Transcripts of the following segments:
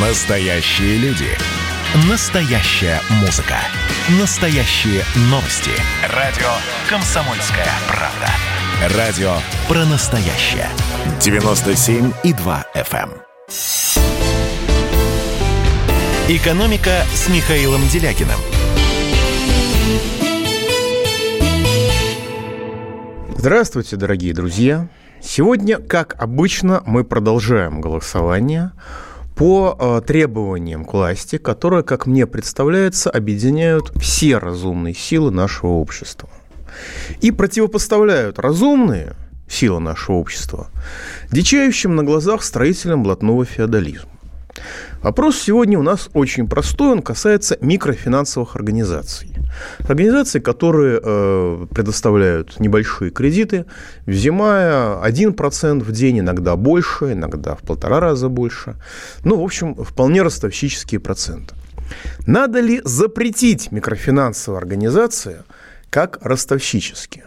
Настоящие люди. Настоящая музыка. Настоящие новости. Радио «Комсомольская правда». Радио про настоящее. 97,2 FM. эм. «Экономика» с Михаилом Делякиным. Здравствуйте, дорогие друзья! Сегодня, как обычно, мы продолжаем голосование по э, требованиям к власти, которые, как мне представляется, объединяют все разумные силы нашего общества. И противопоставляют разумные силы нашего общества дичающим на глазах строителям блатного феодализма. Вопрос сегодня у нас очень простой, он касается микрофинансовых организаций. Организаций, которые э, предоставляют небольшие кредиты, взимая 1% в день, иногда больше, иногда в полтора раза больше. Ну, в общем, вполне ростовщические проценты. Надо ли запретить микрофинансовые организации как ростовщические?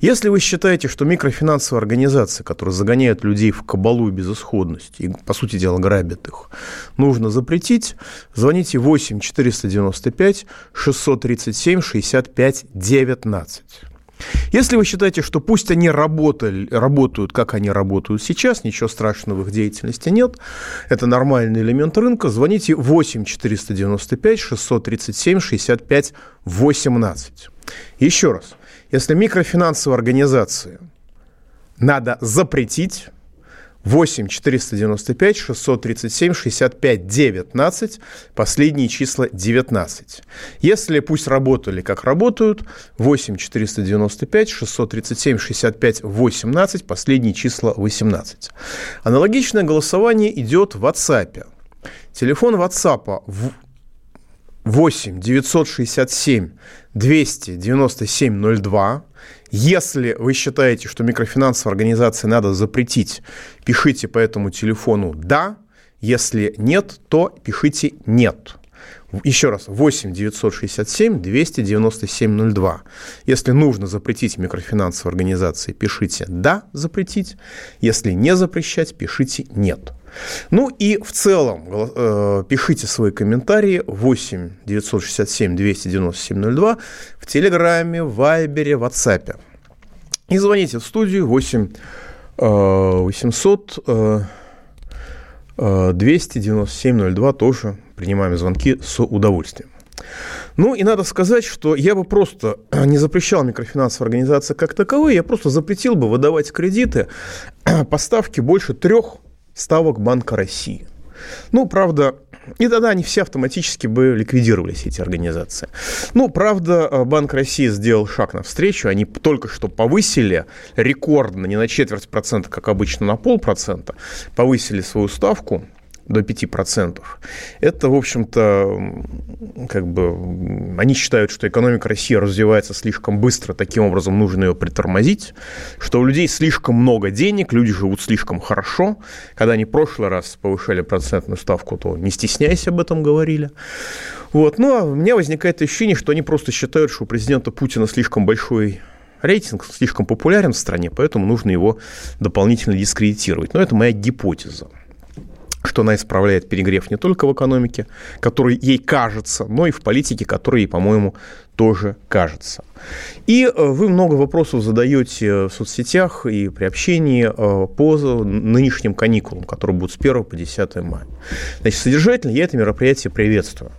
Если вы считаете, что микрофинансовые организации, которые загоняют людей в кабалу и безысходность, и, по сути дела, грабят их, нужно запретить, звоните 8 495 637 65 19. Если вы считаете, что пусть они работали, работают, как они работают сейчас, ничего страшного в их деятельности нет, это нормальный элемент рынка, звоните 8 495 637 65 18. Еще раз, если микрофинансовые организации надо запретить, 8 495 637 65 19, последние числа 19. Если пусть работали, как работают, 8 495 637 65 18, последние числа 18. Аналогичное голосование идет в WhatsApp. Телефон WhatsApp 8 967 297 02. Если вы считаете, что микрофинансовые организации надо запретить, пишите по этому телефону «да». Если нет, то пишите «нет». Еще раз, 8 967 297 02. Если нужно запретить микрофинансовые организации, пишите «да» запретить. Если не запрещать, пишите «нет». Ну и в целом э, пишите свои комментарии 8 967 297 02 в Телеграме, в Вайбере, в WhatsApp. И звоните в студию 8 800 297 02 тоже принимаем звонки с удовольствием. Ну и надо сказать, что я бы просто не запрещал микрофинансовые организации как таковые, я просто запретил бы выдавать кредиты по ставке больше трех ставок Банка России. Ну, правда, и тогда они все автоматически бы ликвидировались, эти организации. Ну, правда, Банк России сделал шаг навстречу. Они только что повысили рекордно, не на четверть процента, как обычно, на полпроцента, повысили свою ставку до 5%. Это, в общем-то, как бы, они считают, что экономика России развивается слишком быстро, таким образом нужно ее притормозить, что у людей слишком много денег, люди живут слишком хорошо. Когда они в прошлый раз повышали процентную ставку, то не стесняясь об этом говорили. Вот. Ну, а у меня возникает ощущение, что они просто считают, что у президента Путина слишком большой рейтинг, слишком популярен в стране, поэтому нужно его дополнительно дискредитировать. Но это моя гипотеза что она исправляет перегрев не только в экономике, который ей кажется, но и в политике, который ей, по-моему, тоже кажется. И э, вы много вопросов задаете в соцсетях и при общении э, по нынешним каникулам, которые будут с 1 по 10 мая. Значит, содержательно я это мероприятие приветствую.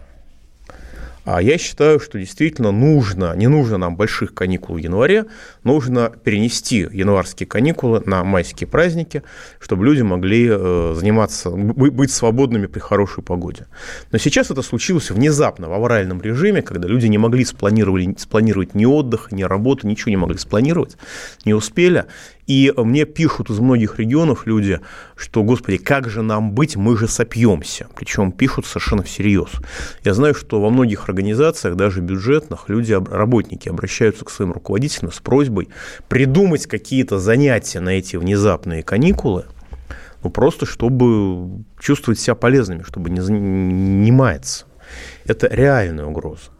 А я считаю, что действительно нужно, не нужно нам больших каникул в январе, нужно перенести январские каникулы на майские праздники, чтобы люди могли э, заниматься, быть свободными при хорошей погоде. Но сейчас это случилось внезапно, в авральном режиме, когда люди не могли спланировать, спланировать ни отдых, ни работу, ничего не могли спланировать, не успели. И мне пишут из многих регионов люди, что, господи, как же нам быть, мы же сопьемся. Причем пишут совершенно всерьез. Я знаю, что во многих организациях, даже бюджетных, люди, работники обращаются к своим руководителям с просьбой придумать какие-то занятия на эти внезапные каникулы, ну, просто чтобы чувствовать себя полезными, чтобы не, не маяться. Это реальная угроза.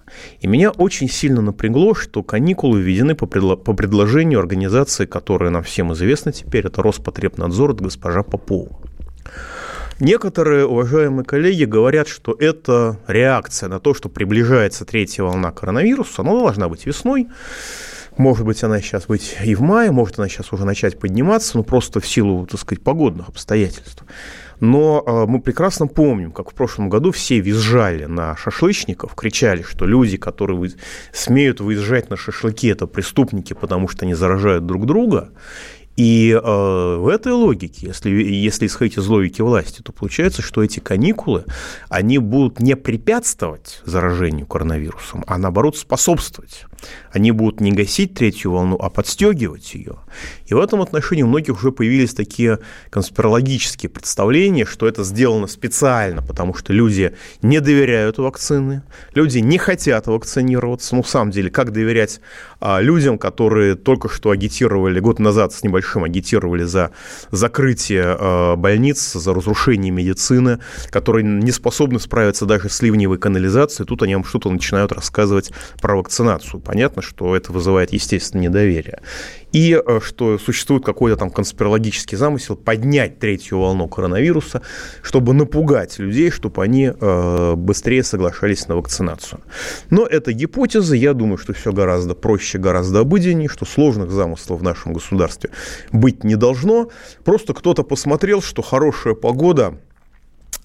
И меня очень сильно напрягло, что каникулы введены по, предло- по предложению организации, которая нам всем известна теперь, это Роспотребнадзор, это госпожа Попова. Некоторые уважаемые коллеги говорят, что это реакция на то, что приближается третья волна коронавируса. Она должна быть весной. Может быть, она сейчас быть и в мае, может она сейчас уже начать подниматься, ну просто в силу, так сказать, погодных обстоятельств. Но э, мы прекрасно помним, как в прошлом году все визжали на шашлычников, кричали, что люди, которые вы, смеют выезжать на шашлыки, это преступники, потому что они заражают друг друга. И э, в этой логике, если, если исходить из логики власти, то получается, что эти каникулы, они будут не препятствовать заражению коронавирусом, а наоборот способствовать. Они будут не гасить третью волну, а подстегивать ее. И в этом отношении у многих уже появились такие конспирологические представления, что это сделано специально, потому что люди не доверяют вакцины, люди не хотят вакцинироваться. Ну, в самом деле, как доверять а, людям, которые только что агитировали, год назад с небольшим агитировали за закрытие а, больниц, за разрушение медицины, которые не способны справиться даже с ливневой канализацией, тут они вам что-то начинают рассказывать про вакцинацию понятно, что это вызывает, естественно, недоверие. И э, что существует какой-то там конспирологический замысел поднять третью волну коронавируса, чтобы напугать людей, чтобы они э, быстрее соглашались на вакцинацию. Но это гипотеза, я думаю, что все гораздо проще, гораздо обыденнее, что сложных замыслов в нашем государстве быть не должно. Просто кто-то посмотрел, что хорошая погода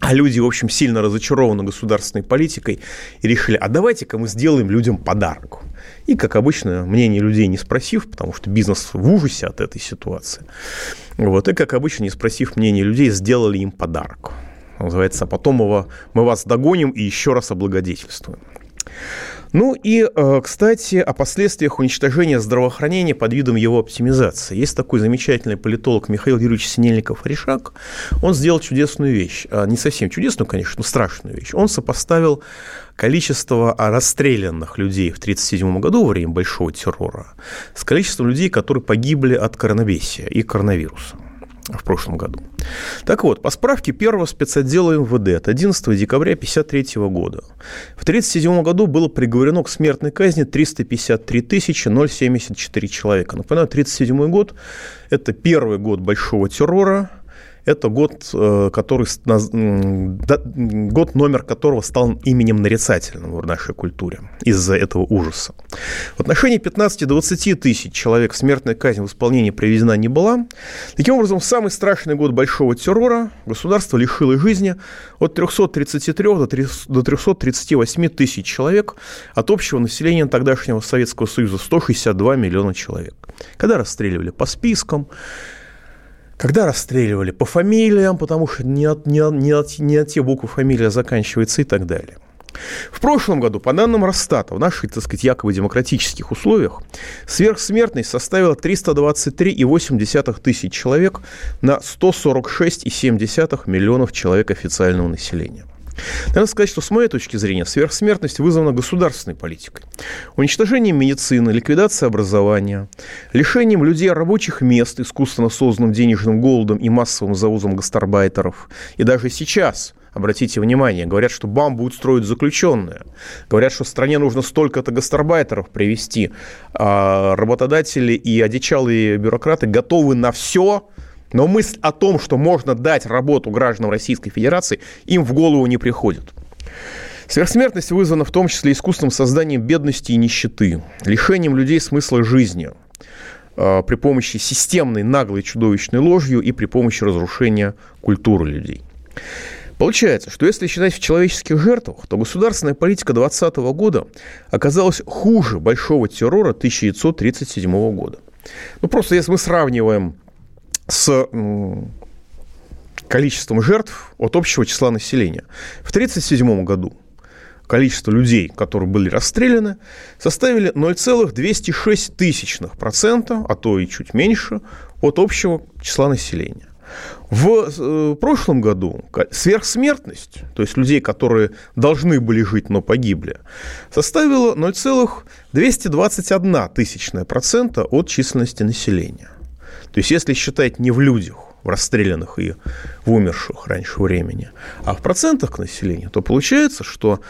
а люди, в общем, сильно разочарованы государственной политикой и решили, а давайте-ка мы сделаем людям подарок. И, как обычно, мнение людей не спросив, потому что бизнес в ужасе от этой ситуации. Вот, и, как обычно, не спросив мнение людей, сделали им подарок. Называется, а потом его, мы вас догоним и еще раз облагодетельствуем. Ну и, э, кстати, о последствиях уничтожения здравоохранения под видом его оптимизации. Есть такой замечательный политолог Михаил Юрьевич Синельников-Решак. Он сделал чудесную вещь. А, не совсем чудесную, конечно, но страшную вещь. Он сопоставил количество расстрелянных людей в 1937 году во время Большого террора с количеством людей, которые погибли от коронавируса и коронавируса в прошлом году. Так вот, по справке первого спецотдела МВД от 11 декабря 1953 года. В 1937 году было приговорено к смертной казни 353 074 человека. Напоминаю, 1937 год – это первый год большого террора, это год, э, который, год номер которого стал именем нарицательным в нашей культуре из-за этого ужаса. В отношении 15-20 тысяч человек смертная казнь в исполнении приведена не была. Таким образом, в самый страшный год большого террора государство лишило жизни от 333 до 338 тысяч человек от общего населения тогдашнего Советского Союза 162 миллиона человек. Когда расстреливали по спискам, когда расстреливали по фамилиям, потому что не от, не, не, от, не от те буквы фамилия заканчивается и так далее. В прошлом году, по данным Росстата, в наших, так сказать, якобы демократических условиях, сверхсмертность составила 323,8 тысяч человек на 146,7 миллионов человек официального населения. Надо сказать, что с моей точки зрения сверхсмертность вызвана государственной политикой. Уничтожением медицины, ликвидацией образования, лишением людей рабочих мест искусственно созданным денежным голодом и массовым завозом гастарбайтеров. И даже сейчас Обратите внимание, говорят, что БАМ будет строить заключенные. Говорят, что стране нужно столько-то гастарбайтеров привести. А работодатели и одичалые бюрократы готовы на все, но мысль о том, что можно дать работу гражданам Российской Федерации, им в голову не приходит. Сверхсмертность вызвана в том числе искусственным созданием бедности и нищеты, лишением людей смысла жизни э, при помощи системной наглой чудовищной ложью и при помощи разрушения культуры людей. Получается, что если считать в человеческих жертвах, то государственная политика 2020 года оказалась хуже большого террора 1937 года. Ну, просто если мы сравниваем с количеством жертв от общего числа населения. В 1937 году количество людей, которые были расстреляны, составили 0,206 тысячных процента, а то и чуть меньше, от общего числа населения. В э, прошлом году сверхсмертность, то есть людей, которые должны были жить, но погибли, составила 0,221 тысячная процента от численности населения. То есть, если считать не в людях, в расстрелянных и в умерших раньше времени, а в процентах к населению, то получается, что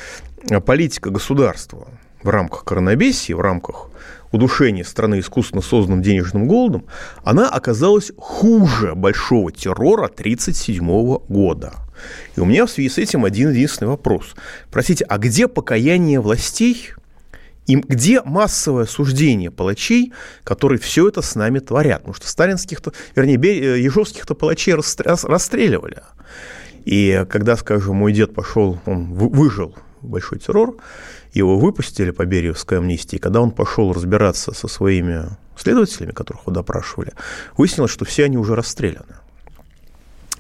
политика государства в рамках коронабесии, в рамках удушения страны искусственно созданным денежным голодом, она оказалась хуже большого террора 1937 года. И у меня в связи с этим один единственный вопрос. Простите, а где покаяние властей и где массовое суждение палачей, которые все это с нами творят? Потому что сталинских-то, вернее, э, ежовских-то палачей расстреливали. И когда, скажем, мой дед пошел, он выжил большой террор, его выпустили по Бериевской амнистии, когда он пошел разбираться со своими следователями, которых его допрашивали, выяснилось, что все они уже расстреляны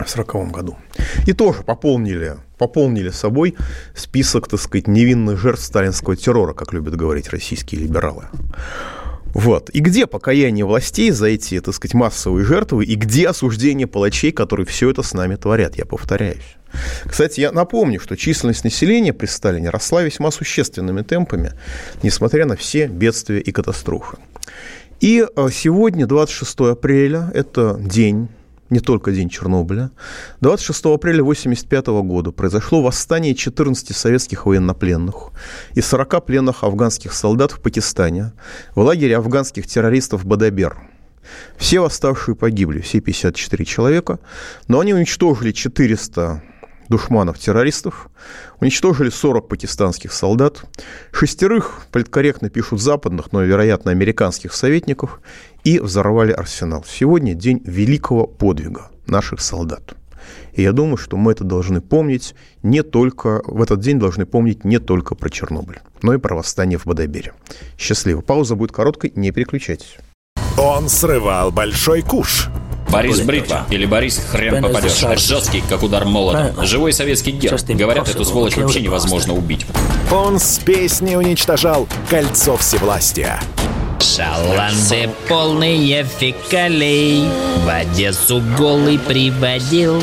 в 1940 году. И тоже пополнили, пополнили собой список, так сказать, невинных жертв сталинского террора, как любят говорить российские либералы. Вот. И где покаяние властей за эти, так сказать, массовые жертвы, и где осуждение палачей, которые все это с нами творят, я повторяюсь. Кстати, я напомню, что численность населения при Сталине росла весьма существенными темпами, несмотря на все бедствия и катастрофы. И э, сегодня, 26 апреля, это день не только день Чернобыля. 26 апреля 1985 года произошло восстание 14 советских военнопленных и 40 пленных афганских солдат в Пакистане в лагере афганских террористов Бадабер. Все восставшие погибли, все 54 человека, но они уничтожили 400 душманов-террористов, уничтожили 40 пакистанских солдат, шестерых, политкорректно пишут западных, но, вероятно, американских советников, и взорвали арсенал. Сегодня день великого подвига наших солдат. И я думаю, что мы это должны помнить не только, в этот день должны помнить не только про Чернобыль, но и про восстание в Бадайбере. Счастливо. Пауза будет короткой, не переключайтесь. Он срывал большой куш – Борис Бритва или Борис хрен попадешь. Жесткий, как удар молотом. Живой советский герб. Говорят, эту сволочь вообще невозможно убить. Он с песней уничтожал кольцо всевластия. Шаланды полные фекалей. В Одессу голый приводил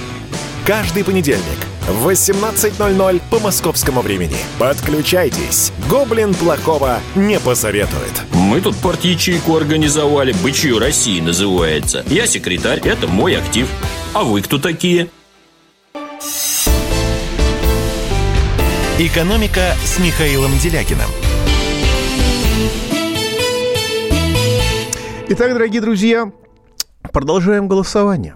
Каждый понедельник в 18.00 по московскому времени. Подключайтесь. Гоблин плохого не посоветует. Мы тут порт-ячейку организовали. Бычью России называется. Я секретарь, это мой актив. А вы кто такие? «Экономика» с Михаилом Делякиным. Итак, дорогие друзья, продолжаем голосование.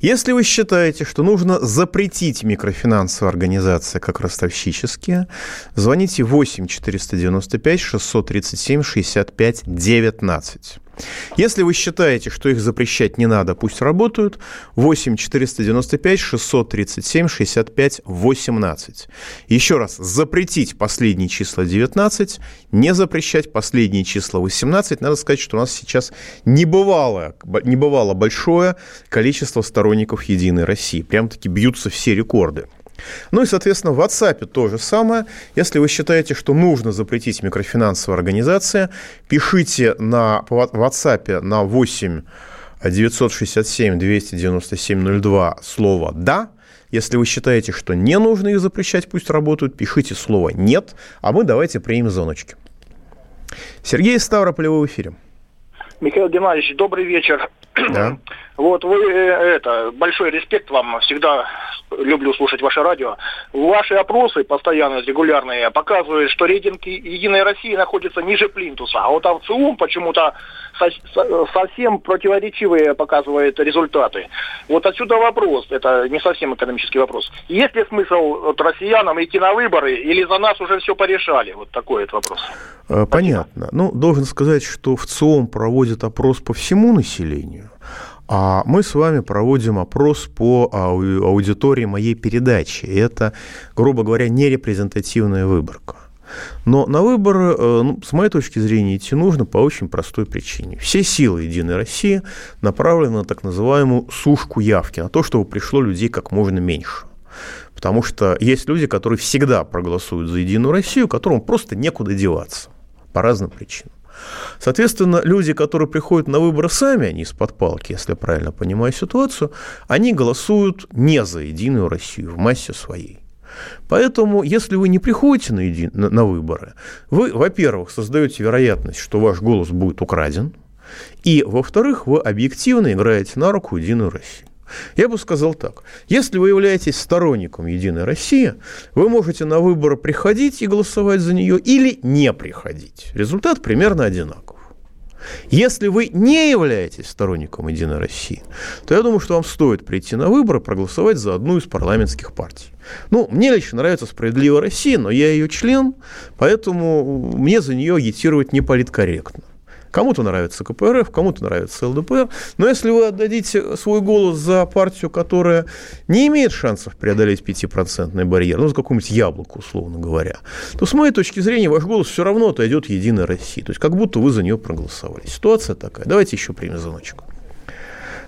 Если вы считаете, что нужно запретить микрофинансовые организации как ростовщические, звоните 8 495 637 65 19. Если вы считаете, что их запрещать не надо, пусть работают, 8 495 637 65 18. Еще раз, запретить последние числа 19, не запрещать последние числа 18. Надо сказать, что у нас сейчас небывалое, небывало большое количество сторонников «Единой России». Прям-таки бьются все рекорды. Ну и, соответственно, в WhatsApp то же самое. Если вы считаете, что нужно запретить микрофинансовые организации, пишите на WhatsApp на 8 967 297 02 слово «да», если вы считаете, что не нужно их запрещать, пусть работают, пишите слово «нет», а мы давайте примем звоночки. Сергей Ставрополь, в эфире. Михаил Геннадьевич, добрый вечер. Да. Вот вы, э, это, большой респект вам, всегда люблю слушать ваше радио. Ваши опросы постоянно, регулярные, показывают, что рейтинг Единой России находится ниже Плинтуса. А вот АВЦИУМ почему-то совсем противоречивые показывает результаты. Вот отсюда вопрос, это не совсем экономический вопрос. Есть ли смысл вот, россиянам идти на выборы, или за нас уже все порешали? Вот такой вот вопрос. Э, понятно. Ну, должен сказать, что в ЦИОМ проводит опрос по всему населению. А мы с вами проводим опрос по аудитории моей передачи. Это, грубо говоря, не репрезентативная выборка. Но на выборы, э, ну, с моей точки зрения, идти нужно по очень простой причине. Все силы «Единой России» направлены на так называемую сушку явки, на то, чтобы пришло людей как можно меньше. Потому что есть люди, которые всегда проголосуют за «Единую Россию», которым просто некуда деваться по разным причинам. Соответственно, люди, которые приходят на выборы сами, они из-под палки, если я правильно понимаю ситуацию, они голосуют не за Единую Россию в массе своей. Поэтому, если вы не приходите на, еди... на, на выборы, вы, во-первых, создаете вероятность, что ваш голос будет украден, и, во-вторых, вы объективно играете на руку Единую Россию. Я бы сказал так. Если вы являетесь сторонником «Единой России», вы можете на выборы приходить и голосовать за нее или не приходить. Результат примерно одинаков. Если вы не являетесь сторонником «Единой России», то я думаю, что вам стоит прийти на выборы, проголосовать за одну из парламентских партий. Ну, мне лично нравится «Справедливая Россия», но я ее член, поэтому мне за нее агитировать не политкорректно. Кому-то нравится КПРФ, кому-то нравится ЛДПР. Но если вы отдадите свой голос за партию, которая не имеет шансов преодолеть 5% барьер, ну, за какую-нибудь яблоко, условно говоря, то, с моей точки зрения, ваш голос все равно отойдет Единой России. То есть, как будто вы за нее проголосовали. Ситуация такая. Давайте еще примем звоночек.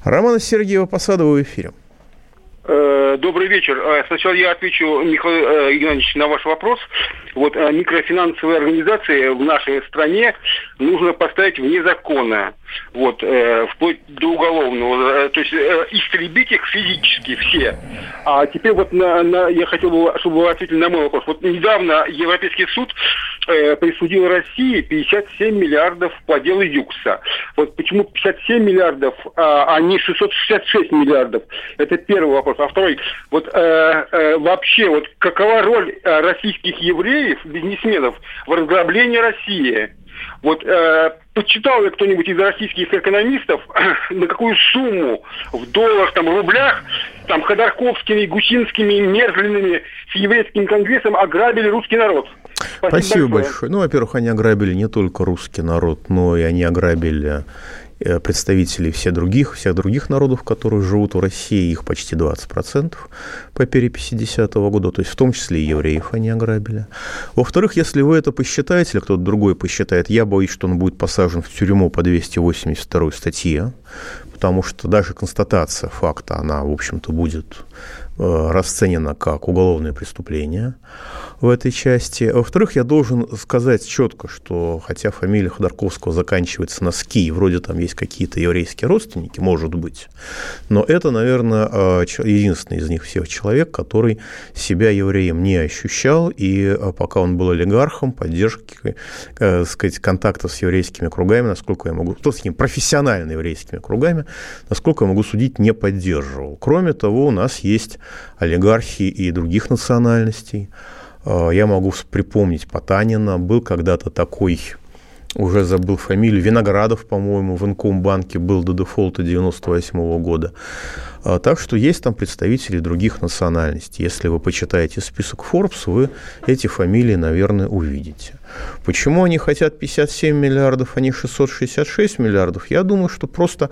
Романа Сергеева Посадова в эфире. Э, добрый вечер. Э, сначала я отвечу, Михаил э, Геннадьевич, на ваш вопрос. Вот микрофинансовые организации в нашей стране нужно поставить вне закона. Вот, вплоть до уголовного. То есть истребить их физически все. А теперь вот на, на, я хотел бы, чтобы вы ответили на мой вопрос. Вот недавно Европейский суд э, присудил России 57 миллиардов по делу Юкса. Вот почему 57 миллиардов, а, а не 666 миллиардов? Это первый вопрос. А второй, вот э, э, вообще, вот какова роль э, российских евреев, бизнесменов в разграблении России? Вот э, почитал ли кто-нибудь из российских экономистов, на какую сумму в долларах, там, рублях, там, Ходорковскими, Гусинскими, Мерзлиными с еврейским конгрессом ограбили русский народ? Спасибо, Спасибо большое. большое. Ну, во-первых, они ограбили не только русский народ, но и они ограбили представителей всех других, всех других народов, которые живут в России, их почти 20% по переписи 2010 года, то есть в том числе и евреев они ограбили. Во-вторых, если вы это посчитаете, или кто-то другой посчитает, я боюсь, что он будет посажен в тюрьму по 282 статье, потому что даже констатация факта, она, в общем-то, будет э, расценена как уголовное преступление в этой части. Во-вторых, я должен сказать четко, что хотя фамилия Ходорковского заканчивается на «ски», вроде там есть какие-то еврейские родственники, может быть, но это, наверное, а, единственный из них всех человек, который себя евреем не ощущал, и а, пока он был олигархом, поддержки, э, сказать, контакта с еврейскими кругами, насколько я могу, то с такими профессиональными еврейскими кругами, насколько я могу судить, не поддерживал. Кроме того, у нас есть олигархи и других национальностей, Э, я могу припомнить Потанина. Был когда-то такой, уже забыл фамилию, Виноградов, по-моему, в Инкомбанке был до дефолта 98 года. А, так что есть там представители других национальностей. Если вы почитаете список Forbes, вы эти фамилии, наверное, увидите. Почему они хотят 57 миллиардов, а не 666 миллиардов? Я думаю, что просто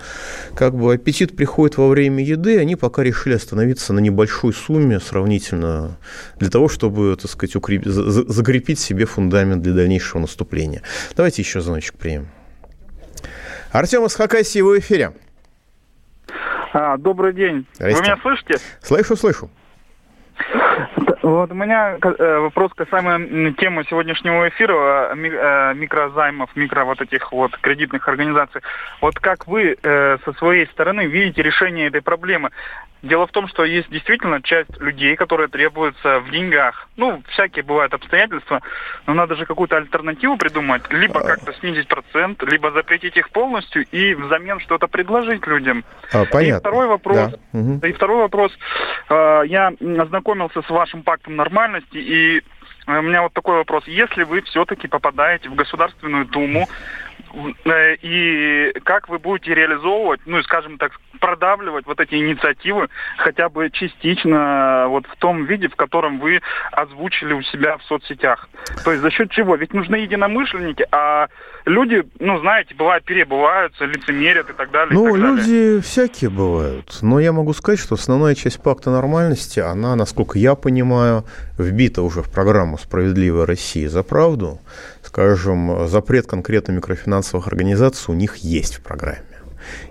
как бы аппетит приходит во время еды, они пока решили остановиться на небольшой сумме сравнительно для того, чтобы, так сказать, укреп... закрепить себе фундамент для дальнейшего наступления. Давайте еще звоночек примем. Артем из Хакасии, в эфире. А, добрый день. Здрасте. Вы меня слышите? Слышу, слышу. Вот у меня э, вопрос касаемо темы сегодняшнего эфира э, микрозаймов, микро вот этих вот кредитных организаций. Вот как вы э, со своей стороны видите решение этой проблемы? Дело в том, что есть действительно часть людей, которые требуются в деньгах. Ну, всякие бывают обстоятельства, но надо же какую-то альтернативу придумать. Либо а. как-то снизить процент, либо запретить их полностью и взамен что-то предложить людям. А, понятно. И второй вопрос. Да. И второй вопрос. Я ознакомился с вашим пактом нормальности и у меня вот такой вопрос. Если вы все-таки попадаете в Государственную Думу, и как вы будете реализовывать, ну, скажем так, продавливать вот эти инициативы хотя бы частично вот в том виде, в котором вы озвучили у себя в соцсетях. То есть за счет чего? Ведь нужны единомышленники, а люди, ну, знаете, бывают, перебываются, лицемерят и так далее. Ну, так люди далее. всякие бывают. Но я могу сказать, что основная часть пакта нормальности, она, насколько я понимаю, вбита уже в программу «Справедливая Россия за правду» скажем, запрет конкретно микрофинансовых организаций у них есть в программе.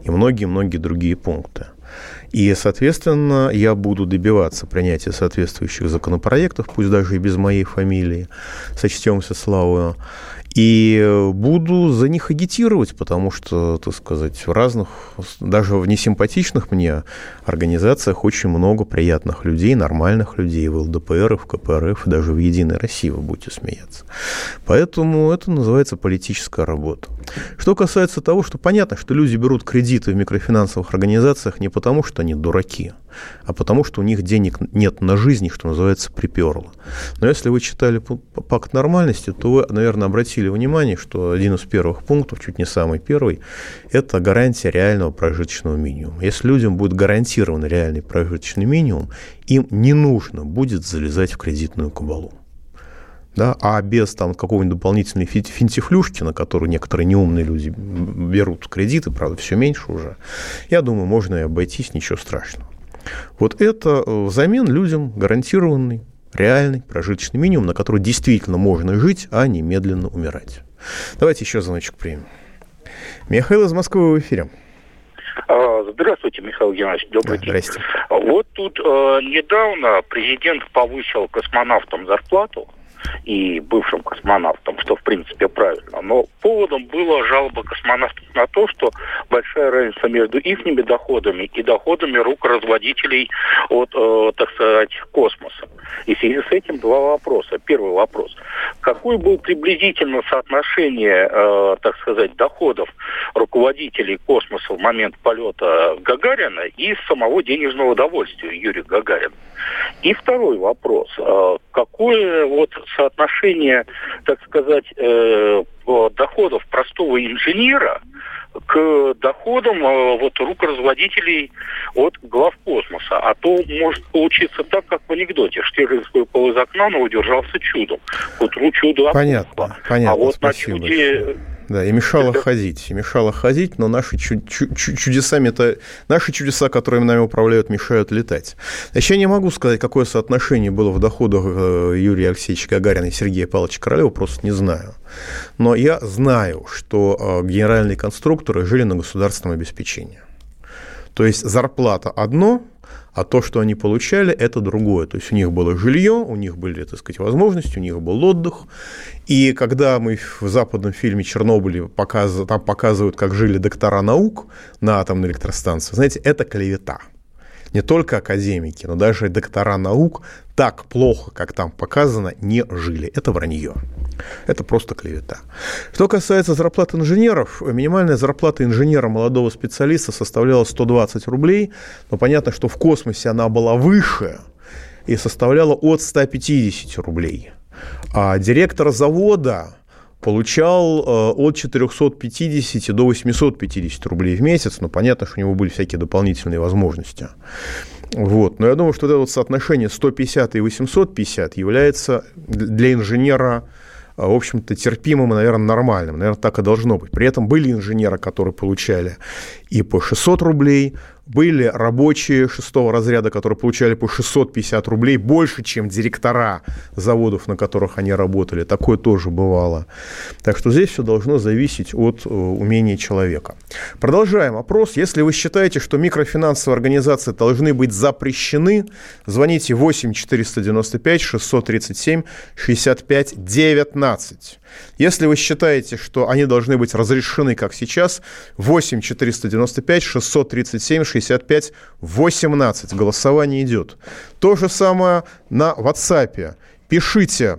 И многие-многие другие пункты. И, соответственно, я буду добиваться принятия соответствующих законопроектов, пусть даже и без моей фамилии, сочтемся славою. И буду за них агитировать, потому что, так сказать, в разных, даже в несимпатичных мне организациях очень много приятных людей, нормальных людей в ЛДПР, в КПРФ, даже в Единой России, вы будете смеяться. Поэтому это называется политическая работа. Что касается того, что понятно, что люди берут кредиты в микрофинансовых организациях не потому, что они дураки, а потому, что у них денег нет на жизнь, что называется, приперло. Но если вы читали пакт нормальности, то вы, наверное, обратили внимание, что один из первых пунктов, чуть не самый первый, это гарантия реального прожиточного минимума. Если людям будет гарантирован реальный прожиточный минимум, им не нужно будет залезать в кредитную кабалу да, а без там какого-нибудь дополнительной финтифлюшки, на которую некоторые неумные люди берут кредиты, правда, все меньше уже, я думаю, можно и обойтись, ничего страшного. Вот это э, взамен людям гарантированный, реальный прожиточный минимум, на который действительно можно жить, а не медленно умирать. Давайте еще звоночек примем. Михаил из Москвы в эфире. А, здравствуйте, Михаил Геннадьевич, добрый да, день. Здрасте. Вот тут э, недавно президент повысил космонавтам зарплату и бывшим космонавтам, что в принципе правильно. Но поводом была жалоба космонавтов на то, что большая разница между их доходами и доходами рук разводителей от, э, так сказать, космоса. И в связи с этим два вопроса. Первый вопрос. Какое было приблизительно соотношение, э, так сказать, доходов руководителей космоса в момент полета Гагарина и самого денежного удовольствия Юрия Гагарина? И второй вопрос. Э, какое вот соотношение, так сказать, э, доходов простого инженера к доходам э, вот рук разводителей от глав космоса. А то может получиться так, как в анекдоте. Штирлиц выпал из окна, но удержался чудом. К утру чудо Понятно, понятно, а вот спасибо на чуде да, и мешало это... ходить, и мешало ходить, но наши чу- чу- чудесами это наши чудеса, которые нами управляют, мешают летать. Еще не могу сказать, какое соотношение было в доходах э, Юрия Алексеевича Гагарина и Сергея Павловича Королева, просто не знаю. Но я знаю, что э, генеральные конструкторы жили на государственном обеспечении. То есть зарплата одно, а то, что они получали, это другое. То есть у них было жилье, у них были, так сказать, возможности, у них был отдых. И когда мы в западном фильме «Чернобыль» показ... там показывают, как жили доктора наук на атомной электростанции, знаете, это клевета не только академики, но даже доктора наук так плохо, как там показано, не жили. Это вранье. Это просто клевета. Что касается зарплат инженеров, минимальная зарплата инженера молодого специалиста составляла 120 рублей, но понятно, что в космосе она была выше и составляла от 150 рублей. А директор завода получал э, от 450 до 850 рублей в месяц, но понятно, что у него были всякие дополнительные возможности. Вот. Но я думаю, что это вот соотношение 150 и 850 является для инженера в общем-то, терпимым и, наверное, нормальным. Наверное, так и должно быть. При этом были инженеры, которые получали и по 600 рублей, были рабочие шестого разряда, которые получали по 650 рублей, больше, чем директора заводов, на которых они работали. Такое тоже бывало. Так что здесь все должно зависеть от э, умения человека. Продолжаем опрос. Если вы считаете, что микрофинансовые организации должны быть запрещены, звоните 8 495 637 65 19. Если вы считаете, что они должны быть разрешены, как сейчас, 8 495 637 65 18. Голосование идет. То же самое на WhatsApp. Пишите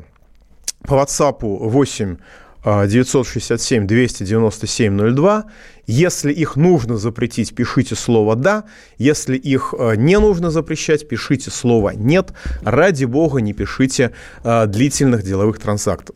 по WhatsApp 8 967 297 02. Если их нужно запретить, пишите слово «да». Если их а, не нужно запрещать, пишите слово «нет». Ради бога, не пишите а, длительных деловых трансакций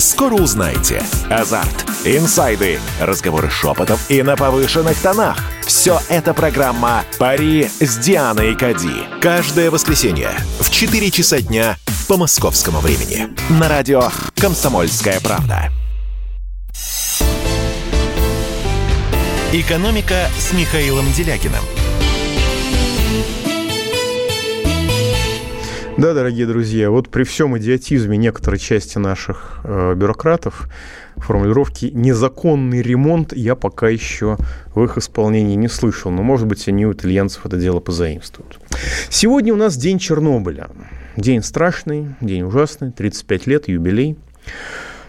Скоро узнаете. Азарт, инсайды, разговоры шепотов и на повышенных тонах. Все это программа «Пари с Дианой Кади». Каждое воскресенье в 4 часа дня по московскому времени. На радио «Комсомольская правда». «Экономика» с Михаилом Делякиным. Да, дорогие друзья, вот при всем идиотизме некоторой части наших э, бюрократов формулировки «незаконный ремонт» я пока еще в их исполнении не слышал. Но, может быть, они у итальянцев это дело позаимствуют. Сегодня у нас день Чернобыля. День страшный, день ужасный, 35 лет, юбилей.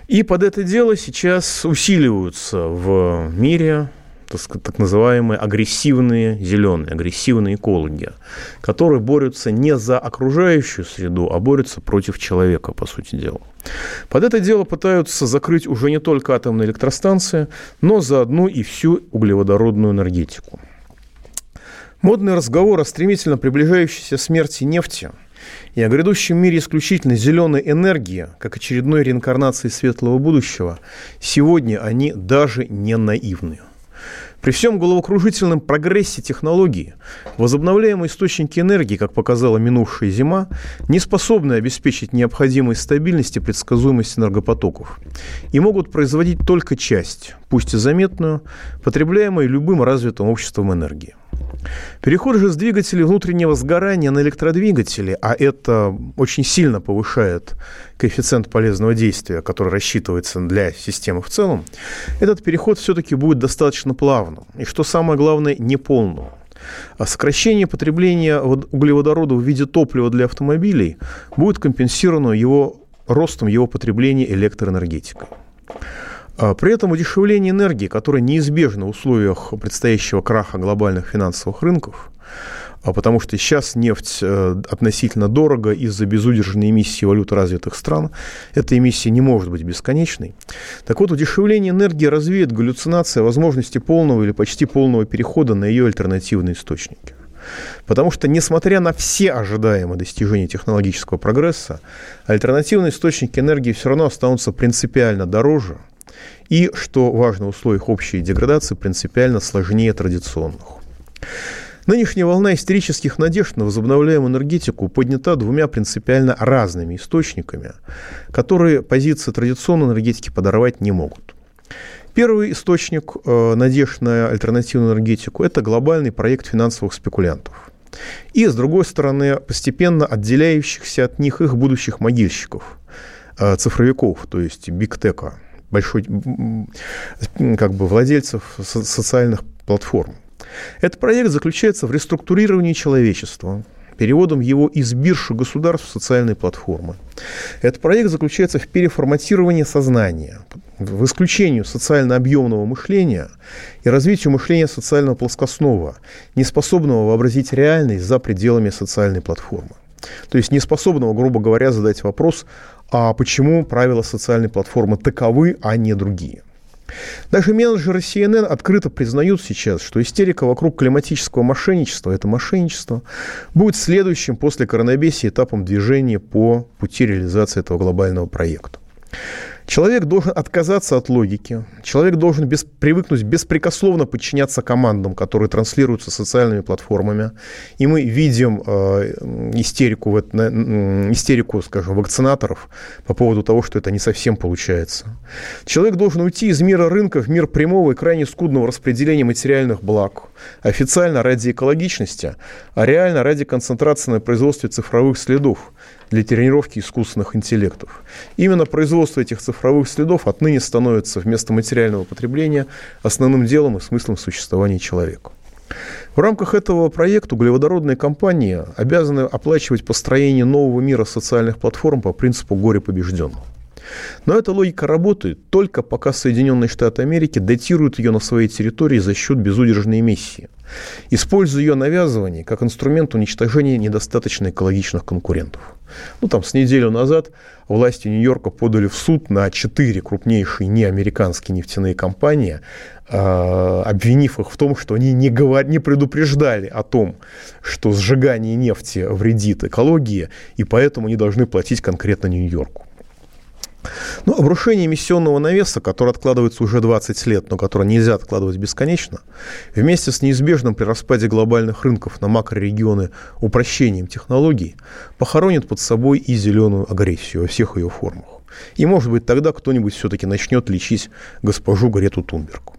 И под это дело сейчас усиливаются в мире так называемые агрессивные зеленые, агрессивные экологи, которые борются не за окружающую среду, а борются против человека, по сути дела. Под это дело пытаются закрыть уже не только атомные электростанции, но заодно и всю углеводородную энергетику. Модный разговор о стремительно приближающейся смерти нефти и о грядущем мире исключительно зеленой энергии, как очередной реинкарнации светлого будущего, сегодня они даже не наивны. При всем головокружительном прогрессе технологий возобновляемые источники энергии, как показала минувшая зима, не способны обеспечить необходимой стабильность и предсказуемость энергопотоков и могут производить только часть, пусть и заметную, потребляемой любым развитым обществом энергии. Переход же с двигателей внутреннего сгорания на электродвигатели, а это очень сильно повышает коэффициент полезного действия, который рассчитывается для системы в целом, этот переход все-таки будет достаточно плавным. И что самое главное, неполным. А сокращение потребления углеводорода в виде топлива для автомобилей будет компенсировано его ростом его потребления электроэнергетикой. А при этом удешевление энергии, которое неизбежно в условиях предстоящего краха глобальных финансовых рынков, а потому что сейчас нефть э, относительно дорого из-за безудержной эмиссии валют развитых стран. Эта эмиссия не может быть бесконечной. Так вот, удешевление энергии развеет галлюцинация возможности полного или почти полного перехода на ее альтернативные источники. Потому что, несмотря на все ожидаемые достижения технологического прогресса, альтернативные источники энергии все равно останутся принципиально дороже – и, что важно условиях общей деградации, принципиально сложнее традиционных. Нынешняя волна истерических надежд на возобновляемую энергетику поднята двумя принципиально разными источниками, которые позиции традиционной энергетики подорвать не могут. Первый источник э, надежд на альтернативную энергетику – это глобальный проект финансовых спекулянтов. И, с другой стороны, постепенно отделяющихся от них их будущих могильщиков, э, цифровиков, то есть бигтека – большой, как бы, владельцев социальных платформ. Этот проект заключается в реструктурировании человечества, переводом его из биржи государств в социальные платформы. Этот проект заключается в переформатировании сознания, в исключении социально объемного мышления и развитию мышления социального плоскостного, неспособного вообразить реальность за пределами социальной платформы. То есть неспособного, грубо говоря, задать вопрос, а почему правила социальной платформы таковы, а не другие. Даже менеджеры CNN открыто признают сейчас, что истерика вокруг климатического мошенничества, это мошенничество, будет следующим после коронабесия этапом движения по пути реализации этого глобального проекта. Человек должен отказаться от логики. Человек должен без, привыкнуть беспрекословно подчиняться командам, которые транслируются социальными платформами. И мы видим э, истерику, истерику, скажем, вакцинаторов по поводу того, что это не совсем получается. Человек должен уйти из мира рынка в мир прямого и крайне скудного распределения материальных благ. Официально ради экологичности, а реально ради концентрации на производстве цифровых следов для тренировки искусственных интеллектов. Именно производство этих цифровых следов отныне становится вместо материального потребления основным делом и смыслом существования человека. В рамках этого проекта углеводородные компании обязаны оплачивать построение нового мира социальных платформ по принципу «горе побежденного». Но эта логика работает только пока Соединенные Штаты Америки датируют ее на своей территории за счет безудержной эмиссии, используя ее навязывание как инструмент уничтожения недостаточно экологичных конкурентов. Ну, там, с неделю назад власти Нью-Йорка подали в суд на четыре крупнейшие неамериканские нефтяные компании, а, обвинив их в том, что они не, говор... не предупреждали о том, что сжигание нефти вредит экологии, и поэтому они должны платить конкретно Нью-Йорку. Ну, обрушение эмиссионного навеса, который откладывается уже 20 лет, но который нельзя откладывать бесконечно, вместе с неизбежным при распаде глобальных рынков на макрорегионы упрощением технологий, похоронит под собой и зеленую агрессию во всех ее формах. И, может быть, тогда кто-нибудь все-таки начнет лечить госпожу Грету Тунберг.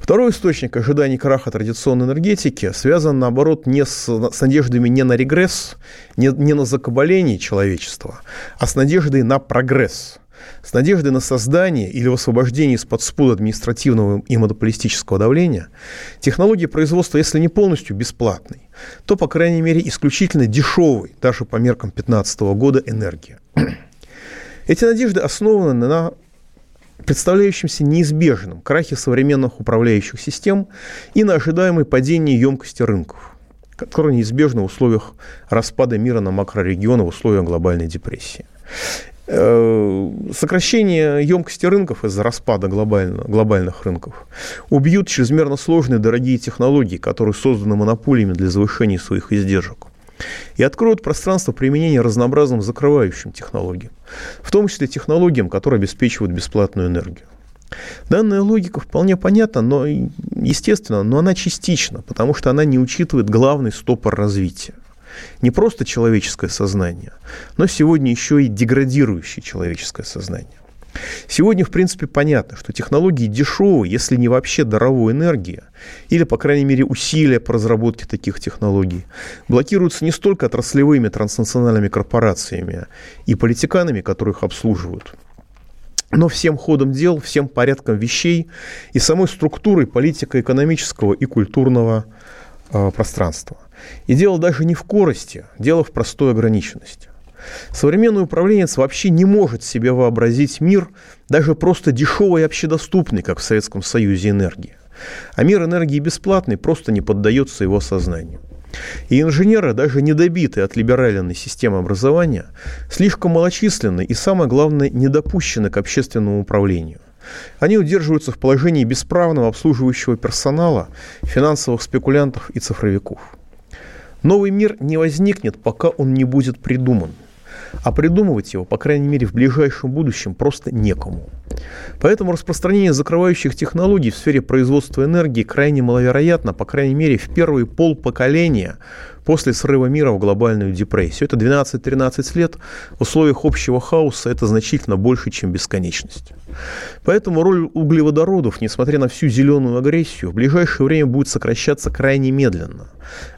Второй источник ожиданий краха традиционной энергетики связан, наоборот, не с, с надеждами не на регресс, не, не на закабаление человечества, а с надеждой на прогресс – с надеждой на создание или освобождение из-под спуда административного и монополистического давления, технологии производства, если не полностью бесплатной, то, по крайней мере, исключительно дешевой, даже по меркам 2015 года, энергия. Эти надежды основаны на представляющемся неизбежным крахе современных управляющих систем и на ожидаемой падении емкости рынков, которое неизбежно в условиях распада мира на макрорегионы, в условиях глобальной депрессии. Э, сокращение емкости рынков из-за распада глобально, глобальных рынков убьют чрезмерно сложные дорогие технологии, которые созданы монополиями для завышения своих издержек и откроют пространство применения разнообразным закрывающим технологиям, в том числе технологиям, которые обеспечивают бесплатную энергию. Данная логика вполне понятна, но естественно, но она частична, потому что она не учитывает главный стопор развития. Не просто человеческое сознание, но сегодня еще и деградирующее человеческое сознание. Сегодня, в принципе, понятно, что технологии дешевые, если не вообще даровой энергия, или, по крайней мере, усилия по разработке таких технологий, блокируются не столько отраслевыми транснациональными корпорациями и политиканами, которые их обслуживают, но всем ходом дел, всем порядком вещей и самой структурой политико-экономического и культурного э, пространства. И дело даже не в корости, дело в простой ограниченности. Современный управленец вообще не может себе вообразить мир даже просто дешевый и общедоступный, как в Советском Союзе, энергии. А мир энергии бесплатный просто не поддается его сознанию. И инженеры, даже недобитые от либеральной системы образования, слишком малочисленны и, самое главное, недопущены к общественному управлению. Они удерживаются в положении бесправного обслуживающего персонала, финансовых спекулянтов и цифровиков. Новый мир не возникнет, пока он не будет придуман – а придумывать его, по крайней мере, в ближайшем будущем просто некому. Поэтому распространение закрывающих технологий в сфере производства энергии крайне маловероятно, по крайней мере, в первые полпоколения после срыва мира в глобальную депрессию. Это 12-13 лет. В условиях общего хаоса это значительно больше, чем бесконечность. Поэтому роль углеводородов, несмотря на всю зеленую агрессию, в ближайшее время будет сокращаться крайне медленно,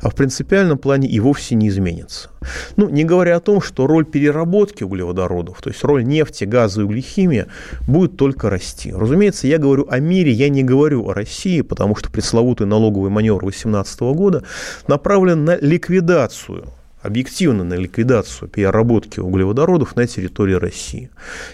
а в принципиальном плане и вовсе не изменится. Ну, не говоря о том, что роль переработки углеводородов, то есть роль нефти, газа и углехимии, будет только расти. Разумеется, я говорю о мире, я не говорю о России, потому что пресловутый налоговый маневр 2018 года направлен на ликвидацию объективно на ликвидацию переработки углеводородов на территории России.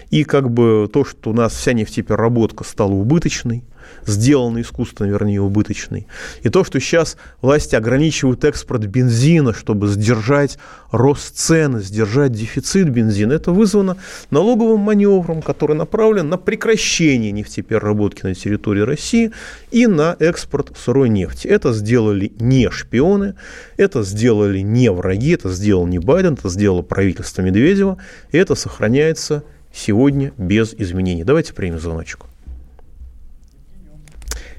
И как бы то, что у нас вся нефтепереработка стала убыточной, сделанный искусственно, вернее, убыточный. И то, что сейчас власти ограничивают экспорт бензина, чтобы сдержать рост цены, сдержать дефицит бензина, это вызвано налоговым маневром, который направлен на прекращение нефтепереработки на территории России и на экспорт сырой нефти. Это сделали не шпионы, это сделали не враги, это сделал не Байден, это сделало правительство Медведева, и это сохраняется сегодня без изменений. Давайте примем звоночку.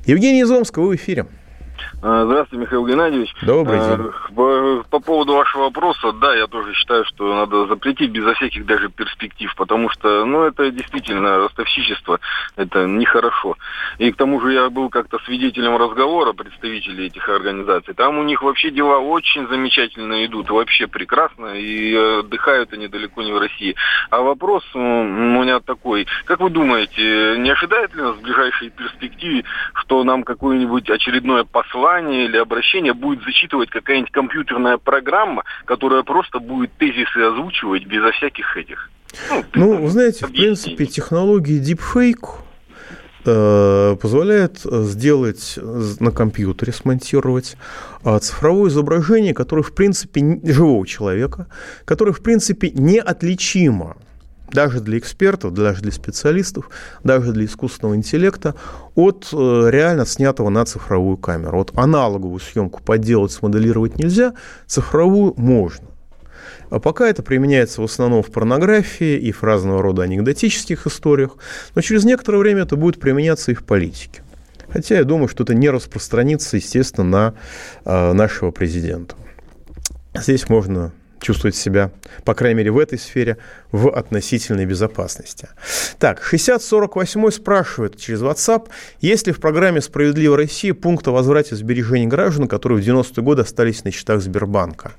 Евгений из в эфире. А, здравствуйте, Михаил Геннадьевич. Добрый а, день. По, по поводу вашего вопроса, да, я тоже считаю, что надо запретить безо всяких даже перспектив, потому что, ну, это действительно ростовщичество, это нехорошо. И к тому же я был как-то свидетелем разговора представителей этих организаций. Там у них вообще дела очень замечательно идут, вообще прекрасно, и отдыхают они далеко не в России. А вопрос у меня такой, как вы думаете, не ожидает ли нас в ближайшей перспективе, что нам какое-нибудь очередное послание послание или обращение будет зачитывать какая-нибудь компьютерная программа, которая просто будет тезисы озвучивать безо всяких этих. Ну, ну вы знаете, в принципе, технологии deepfake э, позволяет сделать на компьютере, смонтировать э, цифровое изображение, которое, в принципе, живого человека, которое, в принципе, неотличимо даже для экспертов, даже для специалистов, даже для искусственного интеллекта от э, реально снятого на цифровую камеру. Вот аналоговую съемку подделать, смоделировать нельзя, цифровую можно. А пока это применяется в основном в порнографии и в разного рода анекдотических историях, но через некоторое время это будет применяться и в политике. Хотя я думаю, что это не распространится, естественно, на э, нашего президента. Здесь можно чувствовать себя, по крайней мере, в этой сфере, в относительной безопасности. Так, 6048 спрашивает через WhatsApp, есть ли в программе «Справедливая Россия» пункт о возврате сбережений граждан, которые в 90-е годы остались на счетах Сбербанка?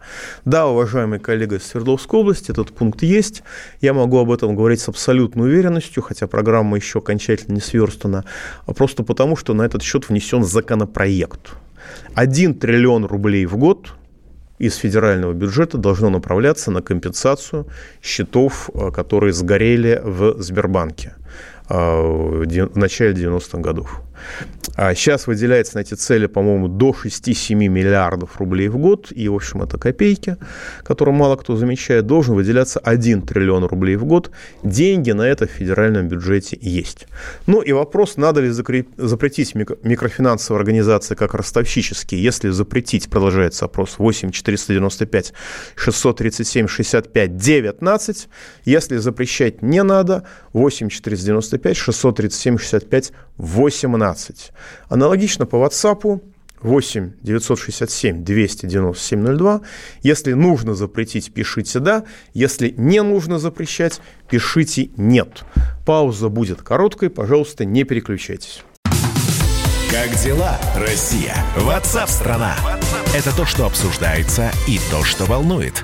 Да, уважаемый коллега из Свердловской области, этот пункт есть. Я могу об этом говорить с абсолютной уверенностью, хотя программа еще окончательно не сверстана, а просто потому, что на этот счет внесен законопроект. 1 триллион рублей в год – из федерального бюджета должно направляться на компенсацию счетов, э, которые сгорели в Сбербанке в начале 90-х годов. А сейчас выделяется на эти цели, по-моему, до 6-7 миллиардов рублей в год, и, в общем, это копейки, которые мало кто замечает, должен выделяться 1 триллион рублей в год. Деньги на это в федеральном бюджете есть. Ну и вопрос, надо ли запретить микрофинансовые организации как ростовщические. Если запретить, продолжается опрос 8 495 637 65 19. Если запрещать не надо, 8 495 637 65 18. Аналогично по WhatsApp 8 967 297 02. Если нужно запретить, пишите «да». Если не нужно запрещать, пишите «нет». Пауза будет короткой, пожалуйста, не переключайтесь. Как дела, Россия? Ватсап-страна! Это то, что обсуждается и то, что волнует.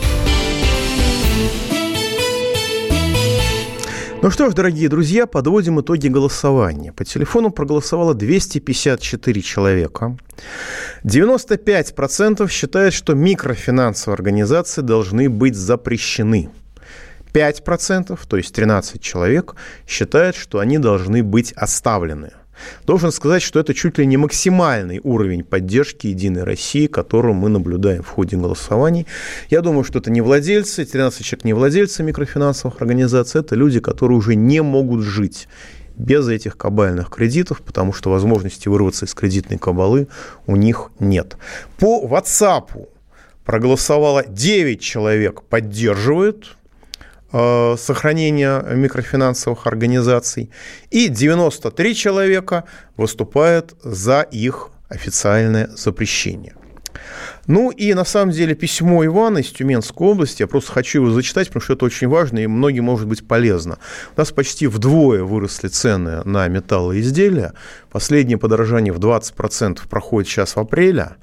Ну что ж, дорогие друзья, подводим итоги голосования. По телефону проголосовало 254 человека. 95% считают, что микрофинансовые организации должны быть запрещены. 5%, то есть 13 человек, считают, что они должны быть оставлены. Должен сказать, что это чуть ли не максимальный уровень поддержки «Единой России», которую мы наблюдаем в ходе голосований. Я думаю, что это не владельцы, 13 человек не владельцы микрофинансовых организаций, это люди, которые уже не могут жить без этих кабальных кредитов, потому что возможности вырваться из кредитной кабалы у них нет. По WhatsApp проголосовало 9 человек поддерживают сохранения микрофинансовых организаций, и 93 человека выступают за их официальное запрещение. Ну и на самом деле письмо Ивана из Тюменской области, я просто хочу его зачитать, потому что это очень важно и многим может быть полезно. У нас почти вдвое выросли цены на металлоизделия. Последнее подорожание в 20% проходит сейчас в апреле.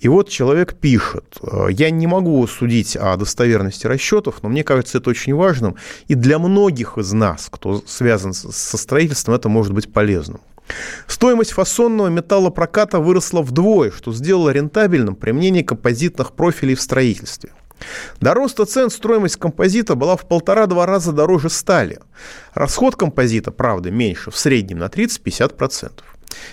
И вот человек пишет, «Э, я не могу судить о достоверности расчетов, но мне кажется это очень важным, и для многих из нас, кто связан со строительством, это может быть полезным. Стоимость фасонного металлопроката выросла вдвое, что сделало рентабельным применение композитных профилей в строительстве. До роста цен стоимость композита была в полтора-два раза дороже стали. Расход композита, правда, меньше, в среднем на 30-50%.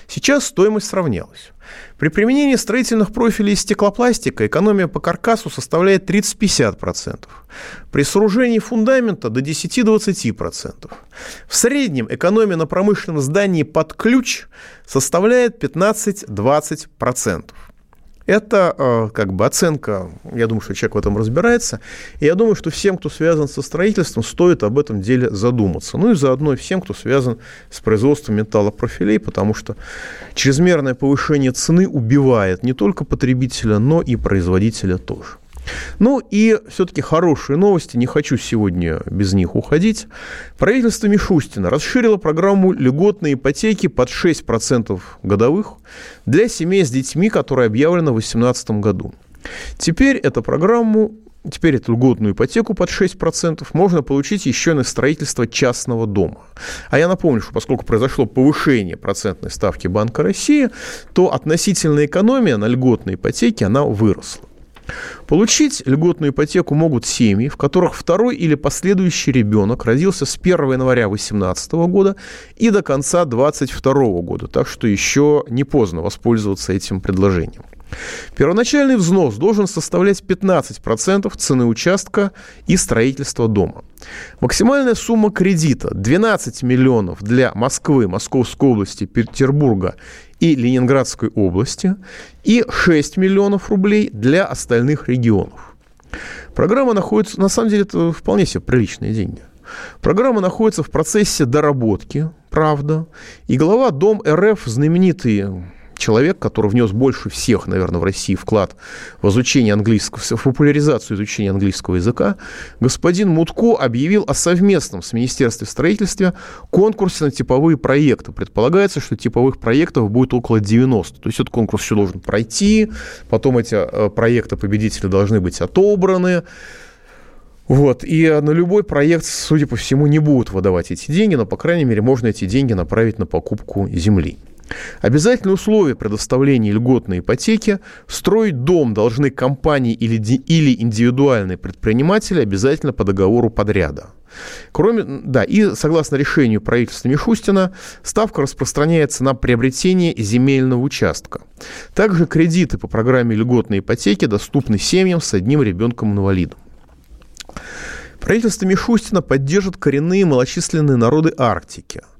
Сейчас стоимость сравнялась. При применении строительных профилей из стеклопластика экономия по каркасу составляет 30-50%. При сооружении фундамента до 10-20%. В среднем экономия на промышленном здании под ключ составляет 15-20%. Это э, как бы оценка, я думаю, что человек в этом разбирается, и я думаю, что всем, кто связан со строительством, стоит об этом деле задуматься. Ну и заодно и всем, кто связан с производством металлопрофилей, потому что чрезмерное повышение цены убивает не только потребителя, но и производителя тоже. Ну и все-таки хорошие новости, не хочу сегодня без них уходить. Правительство Мишустина расширило программу льготной ипотеки под 6% годовых для семей с детьми, которая объявлена в 2018 году. Теперь эту программу Теперь эту льготную ипотеку под 6% можно получить еще на строительство частного дома. А я напомню, что поскольку произошло повышение процентной ставки Банка России, то относительная экономия на льготной ипотеке, она выросла. Получить льготную ипотеку могут семьи, в которых второй или последующий ребенок родился с 1 января 2018 года и до конца 2022 года. Так что еще не поздно воспользоваться этим предложением. Первоначальный взнос должен составлять 15% цены участка и строительства дома. Максимальная сумма кредита 12 миллионов для Москвы, Московской области, Петербурга и Ленинградской области и 6 миллионов рублей для остальных регионов. Программа находится, на самом деле, это вполне себе приличные деньги. Программа находится в процессе доработки, правда, и глава Дом РФ, знаменитый человек, который внес больше всех, наверное, в России вклад в изучение английского, в популяризацию изучения английского языка, господин Мутко объявил о совместном с Министерством строительства конкурсе на типовые проекты. Предполагается, что типовых проектов будет около 90. То есть этот конкурс еще должен пройти, потом эти э, проекты победители должны быть отобраны. Вот. И на любой проект, судя по всему, не будут выдавать эти деньги, но, по крайней мере, можно эти деньги направить на покупку земли. Обязательное условие предоставления льготной ипотеки – строить дом должны компании или, или индивидуальные предприниматели обязательно по договору подряда. Кроме, да, и согласно решению правительства Мишустина, ставка распространяется на приобретение земельного участка. Также кредиты по программе льготной ипотеки доступны семьям с одним ребенком-инвалидом. Правительство Мишустина поддержит коренные малочисленные народы Арктики –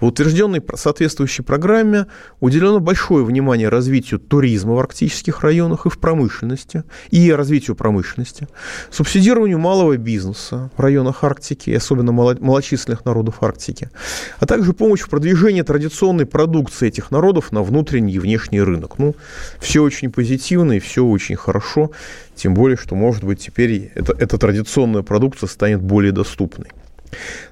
в утвержденной соответствующей программе уделено большое внимание развитию туризма в арктических районах и в промышленности, и развитию промышленности, субсидированию малого бизнеса в районах Арктики, особенно малочисленных народов Арктики, а также помощь в продвижении традиционной продукции этих народов на внутренний и внешний рынок. Ну, все очень позитивно и все очень хорошо, тем более, что, может быть, теперь эта, эта традиционная продукция станет более доступной.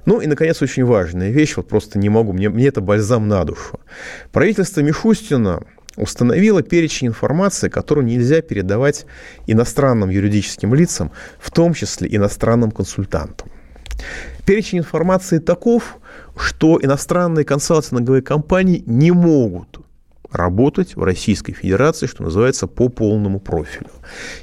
Ну и, наконец, очень важная вещь, вот просто не могу, мне, мне это бальзам на душу. Правительство Мишустина установило перечень информации, которую нельзя передавать иностранным юридическим лицам, в том числе иностранным консультантам. Перечень информации таков, что иностранные консалтинговые компании не могут работать в Российской Федерации, что называется, по полному профилю.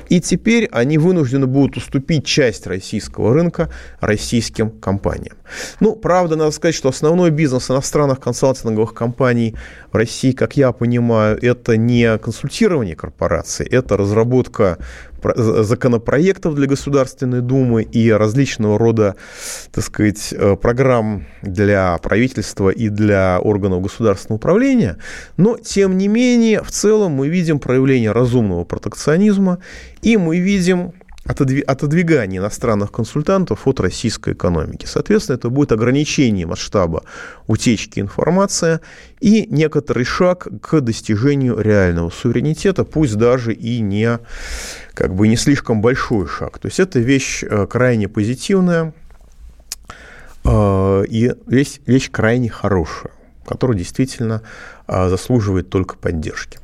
И теперь они вынуждены будут уступить часть российского рынка российским компаниям. Ну, правда, надо сказать, что основной бизнес иностранных консалтинговых компаний в России, как я понимаю, это не консультирование корпораций, это разработка законопроектов для Государственной Думы и различного рода, так сказать, э, программ для правительства и для органов государственного управления. Но, тем не менее, в целом мы видим проявление разумного протекционизма и мы видим отодвигание иностранных консультантов от российской экономики. Соответственно, это будет ограничение масштаба утечки информации и некоторый шаг к достижению реального суверенитета, пусть даже и не, как бы не слишком большой шаг. То есть это вещь э, крайне позитивная э, и вещь, вещь крайне хорошая, которая действительно э, заслуживает только поддержки.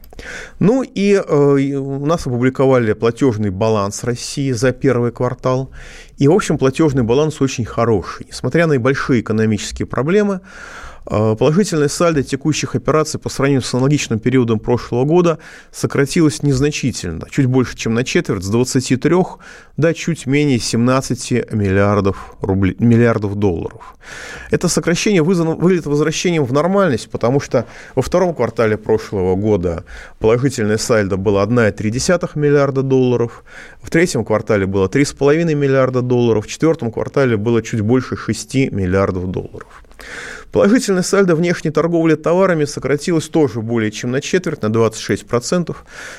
Ну и э, у нас опубликовали платежный баланс России за первый квартал. И, в общем, платежный баланс очень хороший. Несмотря на большие экономические проблемы, положительное сальдо текущих операций по сравнению с аналогичным периодом прошлого года сократилось незначительно, чуть больше, чем на четверть, с 23 до чуть менее 17 миллиардов, рублей, миллиардов долларов. Это сокращение вызвано, выглядит возвращением в нормальность, потому что во втором квартале прошлого года положительное сальдо было 1,3 миллиарда долларов, в третьем квартале было 3,5 миллиарда долларов, в четвертом квартале было чуть больше 6 миллиардов долларов. Положительное сальдо внешней торговли товарами сократилось тоже более чем на четверть, на 26%,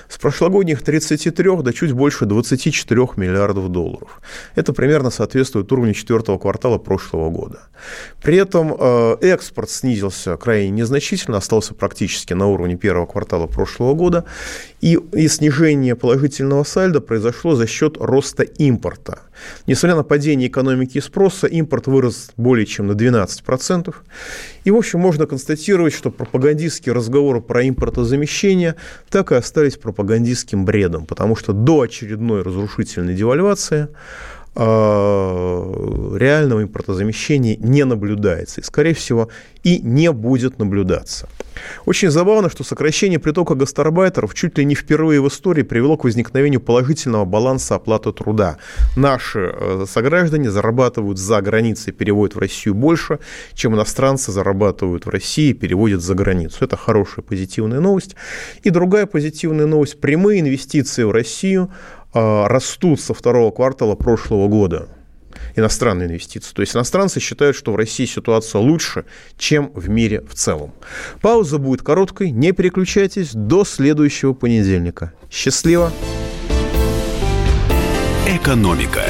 с прошлогодних 33 до чуть больше 24 миллиардов долларов. Это примерно соответствует уровню четвертого квартала прошлого года. При этом э, экспорт снизился крайне незначительно, остался практически на уровне первого квартала прошлого года, и, и снижение положительного сальда произошло за счет роста импорта. Несмотря на падение экономики и спроса, импорт вырос более чем на 12%. И, в общем, можно констатировать, что пропагандистские разговоры про импортозамещение так и остались пропагандистским бредом, потому что до очередной разрушительной девальвации реального импортозамещения не наблюдается. И, скорее всего, и не будет наблюдаться. Очень забавно, что сокращение притока гастарбайтеров чуть ли не впервые в истории привело к возникновению положительного баланса оплаты труда. Наши э, сограждане зарабатывают за границей, переводят в Россию больше, чем иностранцы зарабатывают в России и переводят за границу. Это хорошая позитивная новость. И другая позитивная новость. Прямые инвестиции в Россию растут со второго квартала прошлого года иностранные инвестиции. То есть иностранцы считают, что в России ситуация лучше, чем в мире в целом. Пауза будет короткой, не переключайтесь до следующего понедельника. Счастливо! Экономика.